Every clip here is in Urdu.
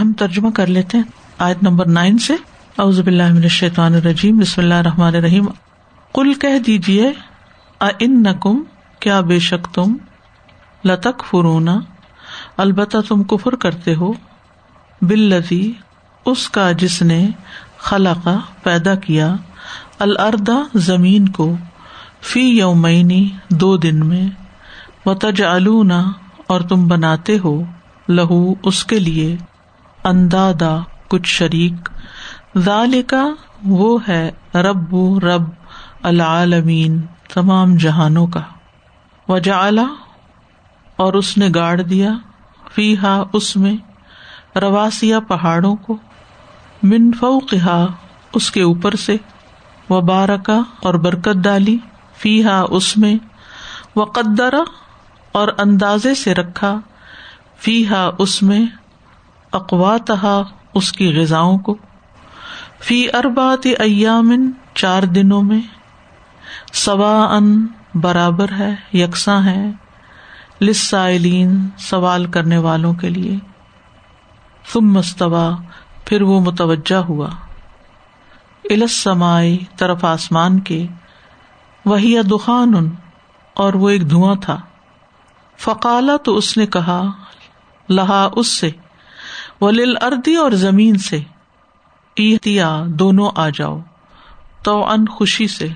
ہم ترجمہ کر لیتے ہیں آیت نمبر نائن سے۔ اعوذ باللہ من الشیطان الرجیم، بسم اللہ الرحمن الرحیم۔ کل کہہ دیجیے ان نکم کیا بے شک تم لتک فرونا البتہ تم کفر کرتے ہو۔ بلدی اس کا جس نے خلا پیدا کیا الردا زمین کو، فی یومینی دو دن میں۔ و تج اور تم بناتے ہو، لہو اس کے لیے۔ اندادا کچھ شریک ذال کا وہ ہے رب رب العالمین تمام جہانوں کا۔ وجا اور اس نے گاڑ دیا فی ہا اس میں رواسیا پہاڑوں کو، من فوقہا اس کے اوپر سے و بارکا اور برکت ڈالی فی ہا اس میں و قدرا اور اندازے سے رکھا فی ہا اس میں اقواتہ اس کی غذاؤں کو۔ فی اربات ایامن، چار دنوں میں۔ سوا ان برابر ہے، یکساں ہے۔ لسائلین سوال کرنے والوں کے لیے۔ تم مستوا پھر وہ متوجہ ہوا۔ السمائی طرف آسمان کے۔ وہی دخان، اور وہ ایک دھواں تھا۔ فقالا تو اس نے کہا، لہا اس سے۔ ولیل اردی اور زمین سے۔ دونوں آ جاؤ۔ تو ان خوشی سے۔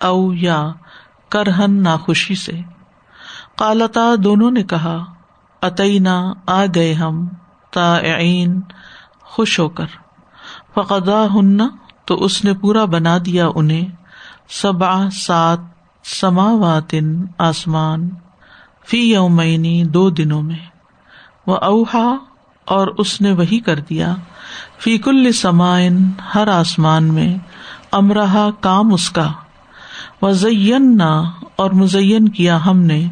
او، یا، کرہن نہ خوشی سے۔ کالتا دونوں نے کہا اتنا آ گئے ہم تا خوش ہو کر۔ فقدا ہن تو اس نے پورا بنا دیا انہیں۔ سبا سات سماواتن آسمان۔ فی یومینی دو دنوں میں۔ وہ اوہا اور اس نے وہی کر دیا۔ فی کل سمائن ہر آسمان میں امرہ کام اس کا۔ وزین اور مزین کیا ہم نے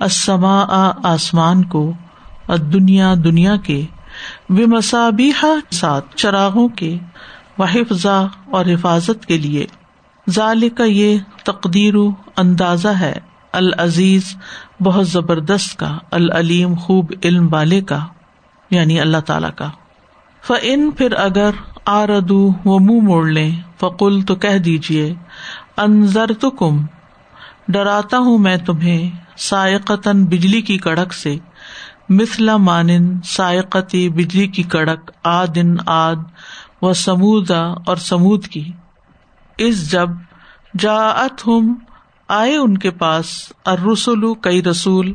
اسما آسمان کو دنیا دنیا کے۔ بے ساتھ چراغوں کے، وحفظہ اور حفاظت کے لیے۔ ظال کا یہ تقدیر اندازہ ہے، العزیز، بہت زبردست کا، العلیم، خوب علم والے کا۔ یعنی اللہ تعالی کا۔ فن پھر اگر آردو وہ منہ موڑ لیں، فقل تو کہہ دیجیے انضر تو کم ڈراتا ہوں میں تمہیں سائقتاً بجلی کی کڑک سے مثلا مانن سائقتی بجلی کی کڑک آدن آد و سمودا اور سمود کی۔ اس جب جا ہم آئے ان کے پاس ارسول کئی رسول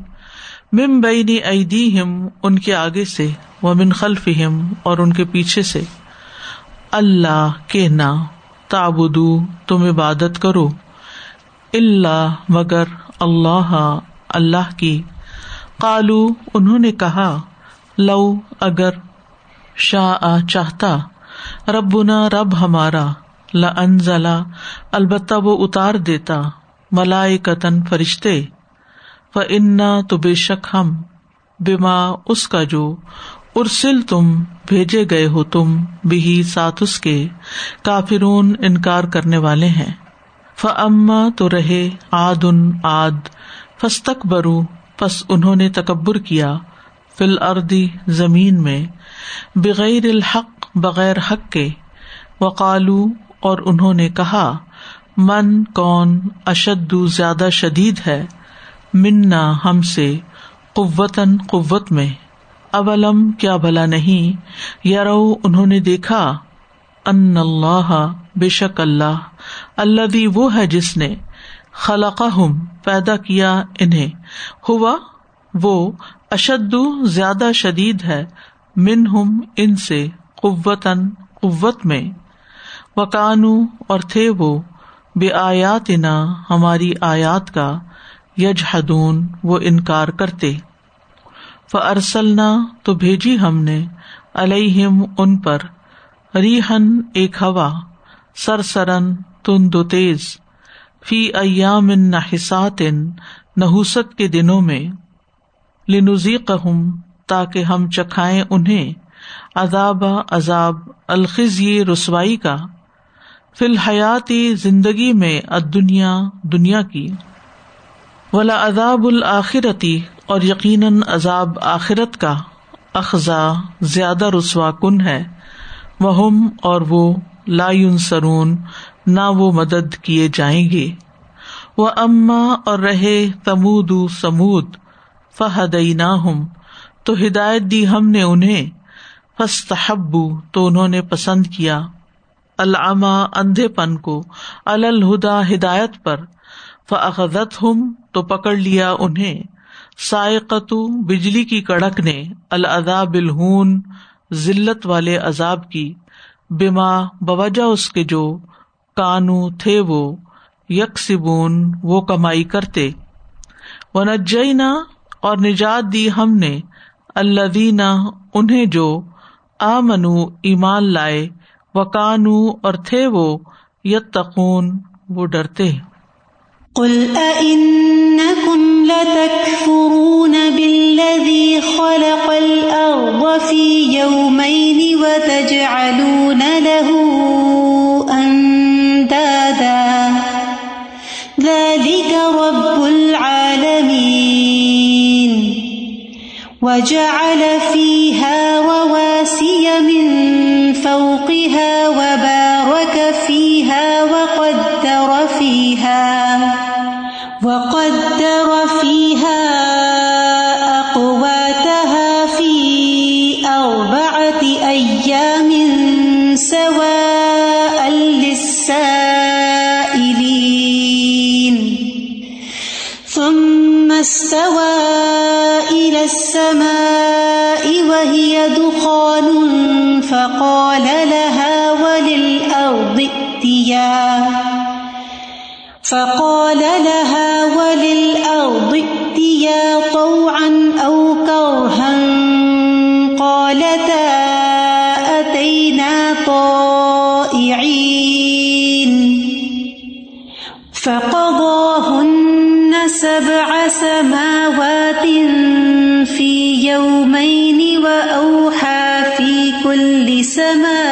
مم بینی ایدی ہم ان کے آگے سے وہ من خلف ہم اور ان کے پیچھے سے۔ اللہ کے نا تابدو تم عبادت کرو۔ اللہ مگر اللہ اللہ کی۔ کالو انہوں نے کہا، لو، اگر شاہ چاہتا۔ ربنا، رب ہمارا۔ لنزلا البتہ وہ اتار دیتا۔ ملائے قطن فرشتے۔ و انا تو بے شک ہم بیما اس کا جو ارسل تم بھیجے گئے ہو تم بھی ساتھ اس کے کافرون انکار کرنے والے ہیں۔ ف تو رہے آد ان آد فستک برو پس انہوں نے تکبر کیا فل اردی زمین میں، بغیر الحق، بغیر حق کے۔ وقالو اور انہوں نے کہا، من، کون، اشد، زیادہ شدید ہے۔ منا ہم سے قوتن قوت میں۔ اولم کیا بھلا نہیں؟ یارو انہوں نے دیکھا، ان اللہ بے شک اللہ اللہ دی وہ ہے جس نے خلق ہم پیدا کیا انہیں۔ ہوا، وہ اشد زیادہ شدید ہے من ہم ان سے قوتن قوت میں۔ وکانو، اور تھے وہ بے آیات نا ہماری آیات کا یج ہدون وہ انکار کرتے۔ ارسلنا تو بھیجی ہم نے الہم ان پر ریحن ایک ہوا سر سرن تن دو تیز، فی ایام نحسات، نحوست کے دنوں میں لنزی قہم تاکہ ہم چکھائیں انہیں، عذاب عذاب الخذ رسوائی کا، فی الحیاتی زندگی میں دنیا دنیا کی۔ ولا عذاب الآخرتی اور یقیناً عذاب آخرت کا اخذا زیادہ رسوا کن ہے۔ وہ اور وہ لا سرون نہ وہ مدد کیے جائیں گے۔ وہ اما اور رہے تمود سمود فہد نہ تو ہدایت دی ہم نے انہیں۔ فستحبو تو انہوں نے پسند کیا۔ العما اندھے پن کو۔ الہدا ہدایت پر۔ فعت ہم تو پکڑ لیا انہیں۔ سائقتو، بجلی کی کڑک نے، العذاب الہون، ذلت والے عذاب کی۔ بما، بوجہ اس کے جو کانو تھے وہ، یکسبون، وہ کمائی کرتے۔ وہ نجینا اور نجات دی ہم نے۔ اللہ انہیں جو آ منو ایمان لائے۔ و اور تھے وہ، یتقون، وہ ڈرتے۔ قل أئنكم لتكفرون بالذي خلق الأرض في يومين وتجعلون له أندادا. ذلك رب العالمين. وجعل فيها رواسي من فوقها وبارك فيها وقدر فيها. وقدر فيها أقواتها في أربعة أيام سواء للسائلين. ثم استوى إلى السماء وهي دخان فقال لها وللأرض ائتيا. فقال لها وللأرض ائتيا طوعا أو كرها قالتا أتينا طائعين فقضاهن سبع سماوات في يومين وأوحى في كل سماء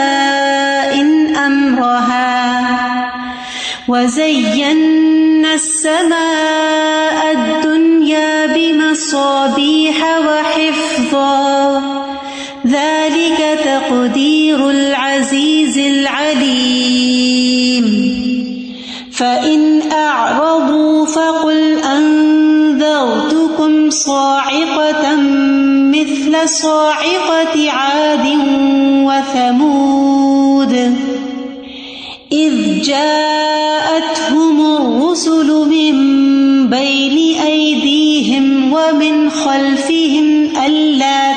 السماء الدنيا بمصابيح وحفظا. ذلك تقدير العزيز العليم. فإن أعرضوا فقل أنذرتكم صاعقة مثل صاعقة عاد وثمود. إذ جاءتهم الرسل من بين أيديهم ومن خلفهم ألا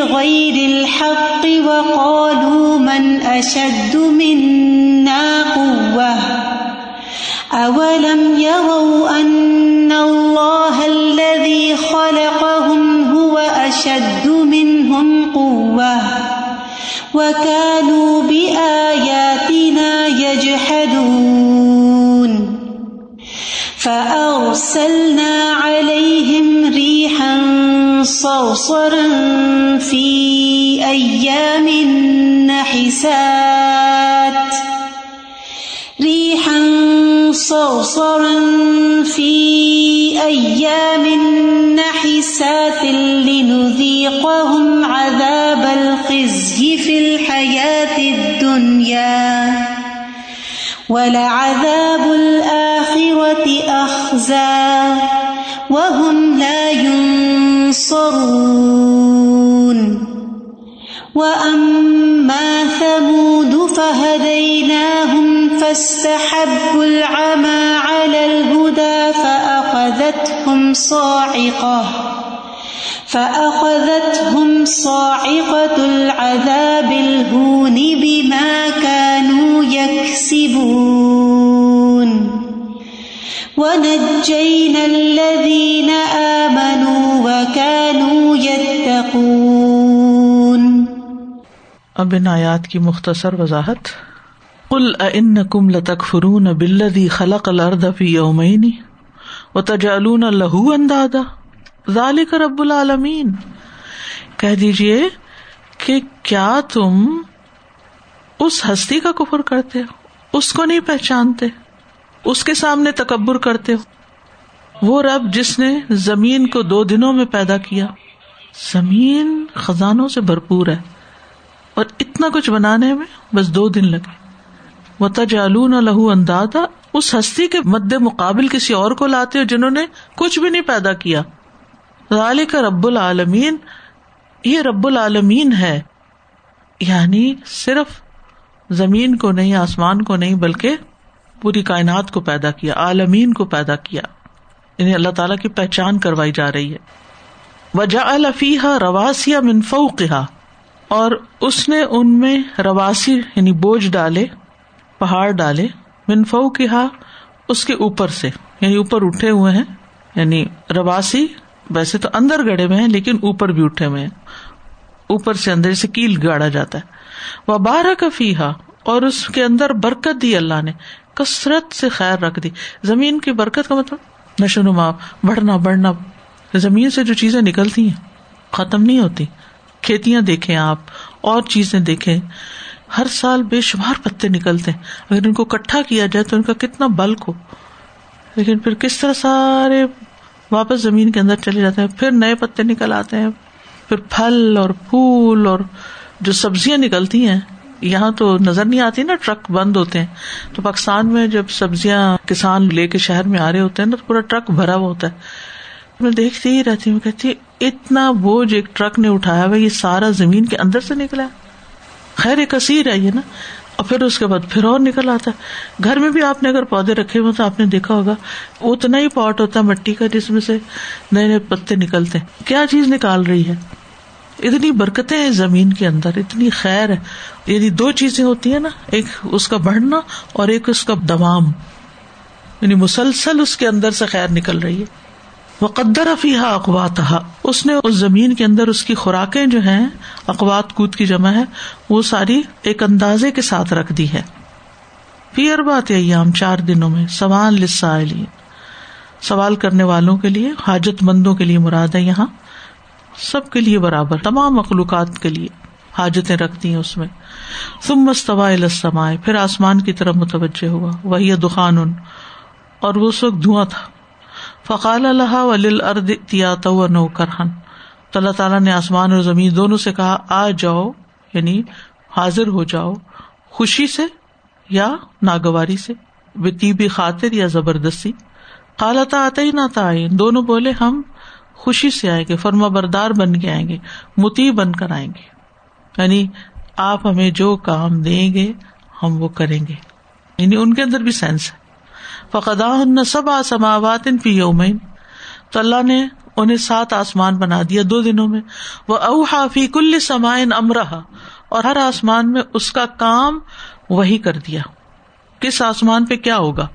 بغير الحق وقالوا من أشد منا قوة أولم يروا أن الله الذي خلقهم هو أشد منهم قوة وكانوا بآياتنا يجحدون فأرسلنا عليهم صرصرا في أيام نحسات. ريحا صرصرا في أيام نحسات لنذيقهم عذاب الخزي في الحياة الدنيا. ولعذاب الآخرة أخزى. وهم لا ينصرون وأما ثمود فهديناهم فاستحبوا العمى على الهدى فأخذتهم صاعقة فأخذتهم صاعقة العذاب الهون بما كانوا يكسبون. ونجينا الذين آمنوا وكانوا يتقون. اب ان آیات کی مختصر وضاحت. قل انکم لتکفرون بالذی خلق الارض فی یومین وتجعلون له اندادا ذالک رب العالمین کہہ دیجیے کہ کیا تم اس ہستی کا کفر کرتے ہو؟ اس کو نہیں پہچانتے؟ اس کے سامنے تکبر کرتے ہو۔ وہ رب جس نے زمین کو دو دنوں میں پیدا کیا، زمین خزانوں سے بھرپور ہے۔ اور اتنا کچھ بنانے میں بس دو دن لگے۔ وہ تجالون لہو اندادا۔ اس ہستی کے مد مقابل کسی اور کو لاتے ہو جنہوں نے کچھ بھی نہیں پیدا کیا۔ کا رب العالمین یہ رب العالمین ہے۔ یعنی صرف زمین کو نہیں، آسمان کو نہیں، بلکہ پوری کائنات کو پیدا کیا، عالمین کو پیدا کیا۔ انہیں اللہ تعالیٰ کی پہچان کروائی جا رہی ہے۔ وجا الفیحہ رواسیا منفو کہا اور اس نے ان میں رواسی یعنی بوجھ ڈالے، پہاڑ ڈالے منفو کہا اس کے اوپر سے یعنی اوپر اٹھے ہوئے ہیں۔ یعنی رواسی ویسے تو اندر گڑے ہوئے ہیں، لیکن اوپر بھی اٹھے ہوئے ہیں۔ اوپر سے اندر سے کیل گاڑا جاتا ہے۔ وہ بارہ کا اور اس کے اندر برکت دی اللہ نے۔ کثرت سے خیر رکھ دی۔ زمین کی برکت کا مطلب؟ نشو نما، بڑھنا بڑھنا۔ زمین سے جو چیزیں نکلتی ہیں، ختم نہیں ہوتی۔ کھیتیاں دیکھیں آپ، اور چیزیں دیکھیں۔ ہر سال بے شمار پتے نکلتے ہیں۔ اگر ان کو کٹھا کیا جائے تو ان کا کتنا بلک ہو۔ لیکن پھر کس طرح سارے واپس زمین کے اندر چلے جاتے ہیں؟ پھر نئے پتے نکل آتے ہیں۔ پھر پھل اور پھول اور جو سبزیاں نکلتی ہیں یہاں تو نظر نہیں آتی نا، ٹرک بند ہوتے ہیں۔ تو پاکستان میں جب سبزیاں کسان لے کے شہر میں آ رہے ہوتے ہیں نا تو پورا ٹرک بھرا ہوا ہوتا ہے۔ میں دیکھتی ہی رہتی ہوں، کہتی اتنا بوجھ ایک ٹرک نے اٹھایا ہوا یہ سارا زمین کے اندر سے نکلا خیر، ایک کثیر ہے یہ نا۔ اور پھر اس کے بعد پھر اور نکل آتا ہے۔ گھر میں بھی آپ نے اگر پودے رکھے ہوئے تو آپ نے دیکھا ہوگا، اتنا ہی پاٹ ہوتا ہے مٹی کا جس میں سے نئے نئے پتے نکلتے ہیں۔ کیا چیز نکال رہی ہے؟ اتنی برکتیں ہیں زمین کے اندر، اتنی خیر ہے۔ یعنی دو چیزیں ہوتی ہیں نا، ایک اس کا بڑھنا اور ایک اس کا دوام۔ یعنی مسلسل اس کے اندر سے خیر نکل رہی ہے۔ وہ قدر افیحا اقوات اس نے اس زمین کے اندر اس کی خوراکیں جو ہیں، اقوات کود کی جمع ہے، وہ ساری ایک اندازے کے ساتھ رکھ دی ہے۔ پھر بات ایام، چار دنوں میں، سوال لسائلین سوال کرنے والوں کے لیے، حاجت مندوں کے لیے مراد ہے یہاں۔ سب کے لیے برابر، تمام مخلوقات کے لیے حاجتیں رکھتی ہیں اس میں۔ تم مستوا پھر آسمان کی طرف متوجہ ہوا۔ وہی دخان ان اور وہ اس وقت دھواں تھا۔ فقال اللہ ولیل ارد و نو کرہن تو اللہ تعالیٰ نے آسمان اور زمین دونوں سے کہا، آ جاؤ یعنی حاضر ہو جاؤ، خوشی سے یا ناگواری سے، بے خاطر یا زبردستی۔ قالتا آتا ہی نہ تھا دونوں بولے، ہم خوشی سے آئیں گے فرما بردار بن کے آئیں گے، متی بن کر آئیں گے۔ یعنی آپ ہمیں جو کام دیں گے، ہم وہ کریں گے۔ یعنی ان کے اندر بھی سینس ہے۔ فقدا سب آسماوات ان پی یومین تو اللہ نے انہیں سات آسمان بنا دیا دو دنوں میں۔ وہ اوہا فی کل سمائن امرہ اور ہر آسمان میں اس کا کام وہی کر دیا۔ کس آسمان پہ کیا ہوگا؟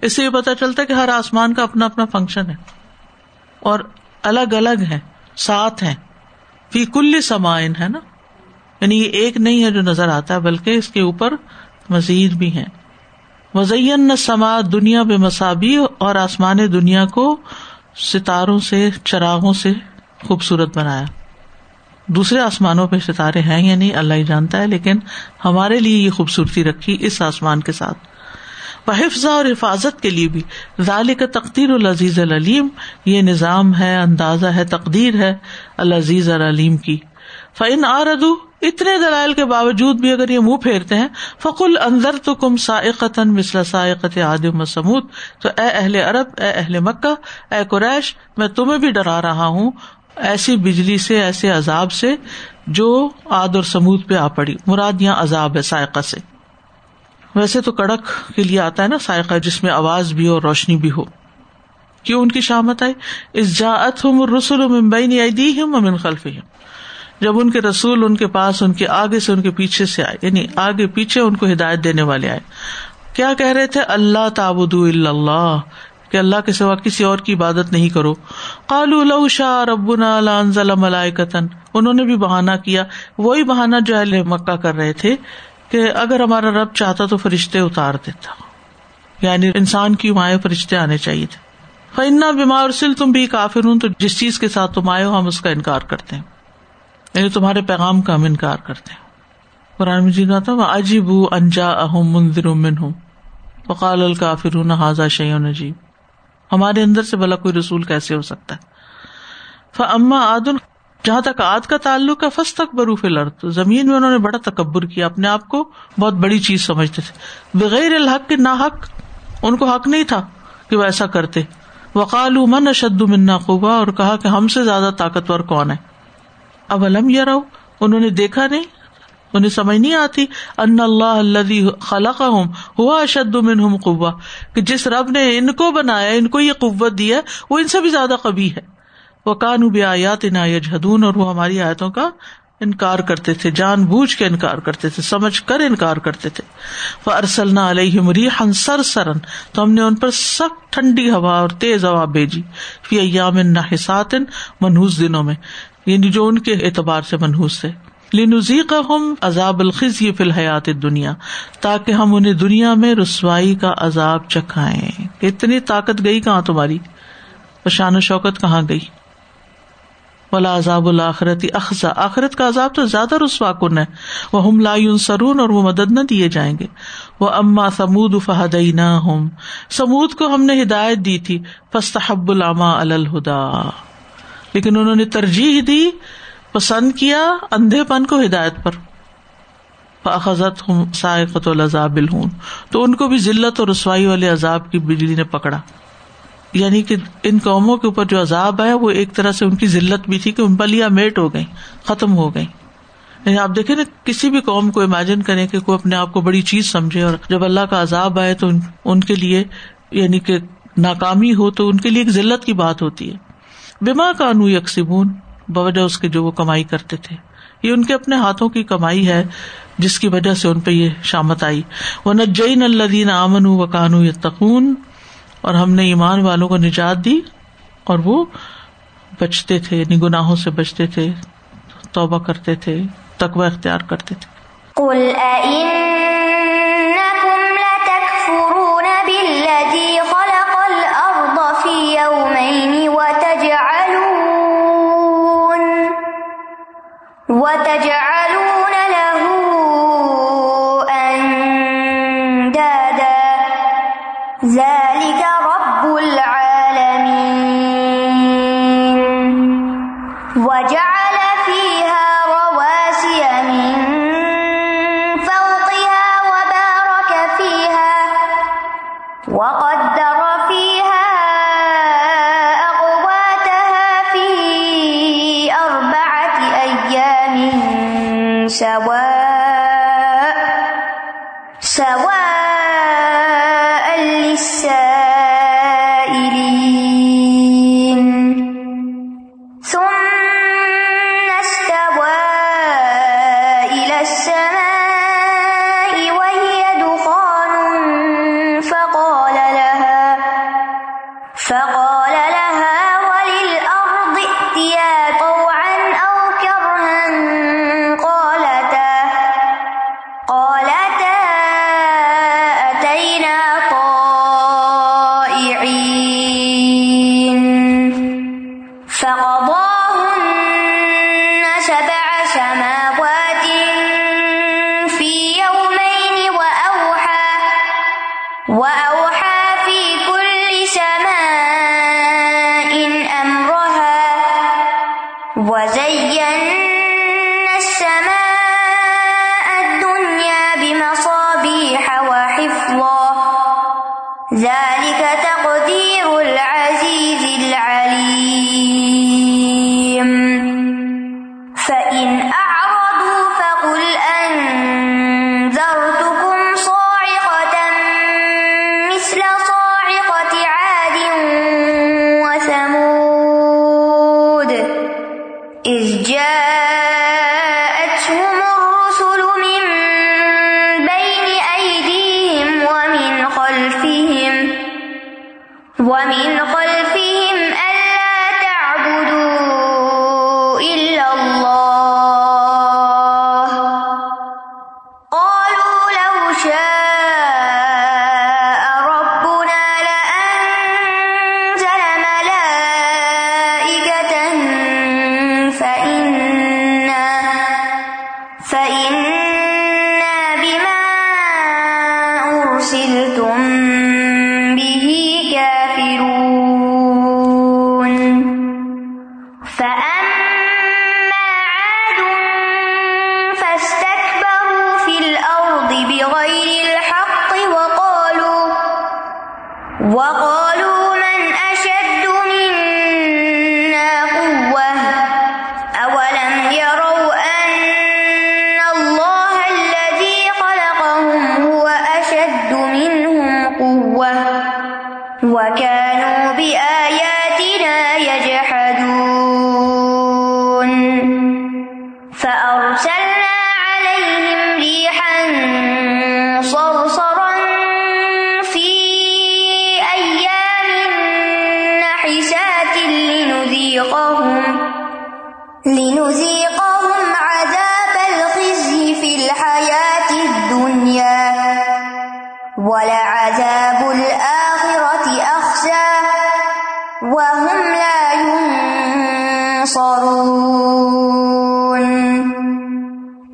اس سے یہ پتا چلتا ہے کہ ہر آسمان کا اپنا اپنا فنکشن ہے۔ اور الگ الگ ہے سات ہیں۔ فی کل سمائن ہے نا؟ یعنی یہ ایک نہیں ہے جو نظر آتا ہے بلکہ اس کے اوپر مزید بھی ہے وزین سما دنیا بے مسابی اور آسمان دنیا کو ستاروں سے، چراغوں سے خوبصورت بنایا۔ دوسرے آسمانوں پہ ستارے ہیں یا نہیں اللہ ہی جانتا ہے، لیکن ہمارے لیے یہ خوبصورتی رکھی اس آسمان کے ساتھ۔ حفظ اور حفاظت کے لیے بھی۔ ظال کا تقدیر العزیز العلیم، یہ نظام ہے، اندازہ ہے، تقدیر ہے العزیز العلیم کی۔ فعن آردو اتنے دلائل کے باوجود بھی اگر یہ منہ پھیرتے ہیں فکل اندر تو کم سائقت مسل سائقت عادم سمود تو اے اہل عرب، اے اہل مکہ، اے قریش، میں تمہیں بھی ڈرا رہا ہوں۔ ایسی بجلی سے، ایسے عذاب سے جو آد اور سمود پہ آ پڑی۔ مراد یہاں عذاب ہے، سائقہ سے۔ ویسے تو کڑک کے لیے آتا ہے نا سائقہ، جس میں آواز بھی ہو اور روشنی بھی ہو۔ کیوں ان کی شامت آئی اس جاعت ہوں رسول ممبئی دی ہوں امن خلف جب ان کے رسول ان کے پاس، ان کے آگے سے، ان کے پیچھے سے آئے یعنی آگے پیچھے ان کو ہدایت دینے والے آئے۔ کیا کہہ رہے تھے؟ اللہ تابود اللہ، کہ اللہ کے سوا کسی اور کی عبادت نہیں کرو۔ قالو لو شاہ ربنا لانزل ملائکتن انہوں نے بھی بہانا کیا۔ وہی بہانا جو اہل مکہ کر رہے تھے۔ کہ اگر ہمارا رب چاہتا تو فرشتے اتار دیتا۔ یعنی انسان کی مائیں فرشتے آنے چاہیے تھے۔ فنا بیمار سل تم بھی کافر ہوں تو جس چیز کے ساتھ تم آئے ہو، ہم اس کا انکار کرتے ہیں۔ یعنی تمہارے پیغام کا ہم انکار کرتے ہیں۔ قرآن مجید آتا عجیب انجا اہم منظر ہوں وقال الکافر حاضا شیون عجیب ہمارے اندر سے بلا کوئی رسول کیسے ہو سکتا ہے؟ فما عاد جہاں تک آد کا تعلق ہے فس تک بروف لڑ زمین میں انہوں نے بڑا تکبر کیا، اپنے آپ کو بہت بڑی چیز سمجھتے تھے۔ بغیر الحق کے نہ حق ان کو حق نہیں تھا کہ وہ ایسا کرتے۔ وقال من اشد منا خوبا اور کہا کہ ہم سے زیادہ طاقتور کون ہے؟ اب علم یہ رہو انہوں نے دیکھا نہیں، انہیں سمجھ نہیں آتی۔ ان اللہ اللہ خلق ہوں ہوا اشد منہم قوا۔ کہ جس رب نے ان کو بنایا، ان کو یہ قوت دیا وہ ان سے بھی زیادہ کبھی ہے۔ وہ کانو بھی آیات ان جدون اور وہ ہماری آیتوں کا انکار کرتے تھے، جان بوجھ کے انکار کرتے تھے، سمجھ کر انکار کرتے تھے۔ وہ ارسل علیہ مری سر سرن تو ہم نے ان پر سخت ٹھنڈی ہوا اور تیز ہوا بھیجی۔ فی ایام نہ منحوس دنوں میں۔ یعنی جو ان کے اعتبار سے منحوس تھے۔ لینزی کا ہم عذاب الخذ یہ فی الحیات دنیا تاکہ ہم انہیں دنیا میں رسوائی کا عذاب چکھائیں۔ اتنی طاقت گئی کہاں تمہاری؟ شان و شوکت کہاں گئی؟ ولا عذاب الآخرت اخذا آخرت کا عذاب تو زیادہ رسوا کن ہے۔ وہ ہم لا سرون اور وہ مدد نہ دیے جائیں گے۔ وہ اما سمود فہد نہ ہوں سمود کو ہم نے ہدایت دی تھی۔ فستحب العما الہدا لیکن انہوں نے ترجیح دی، پسند کیا اندھے پن کو ہدایت پر۔ فاخذت ہوں سائقت العذاب الہون تو ان کو بھی ذلت اور رسوائی والے عذاب کی بجلی نے پکڑا۔ یعنی کہ ان قوموں کے اوپر جو عذاب ہے وہ ایک طرح سے ان کی ضلعت بھی تھی کہ بلیا میٹ ہو گئی ختم ہو گئی یعنی آپ دیکھیں نا، کسی بھی قوم کو امیجن کریں کہ کوئی اپنے آپ کو بڑی چیز سمجھے اور جب اللہ کا عذاب آئے تو ان کے لیے یعنی کہ ناکامی ہو تو ان کے لیے ایک ضلعت کی بات ہوتی ہے۔ بیما کا انو یکسبون، بوجہ اس کے جو وہ کمائی کرتے تھے۔ یہ ان کے اپنے ہاتھوں کی کمائی ہے، جس کی وجہ سے ان پہ یہ شامت آئی۔ وہ نجین اللہ امن و کانو یتقون اور ہم نے ایمان والوں کو نجات دی اور وہ بچتے تھے یعنی گناہوں سے بچتے تھے، توبہ کرتے تھے، تقوی اختیار کرتے تھے۔ قل وتجعلون وجہ فقال لها ذلك تقدير العزيز العليم.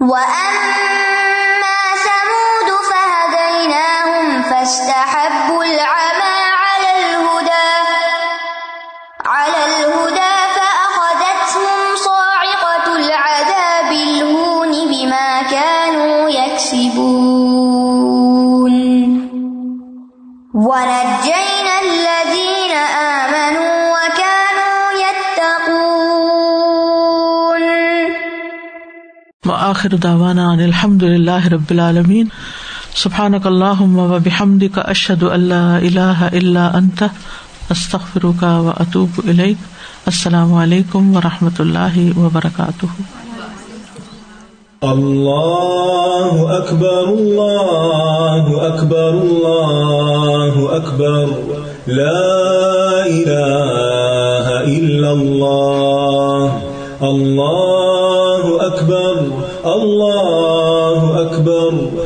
وأما وآخر دعوانا عن الحمد لله رب العالمين سبحانك اللهم وبحمدك أشهد أن لا إله إلا أنت أستغفرك وأتوب إليك السلام عليكم ورحمة الله وبركاته الله أكبر الله أكبر الله أكبر لا إله إلا الله الله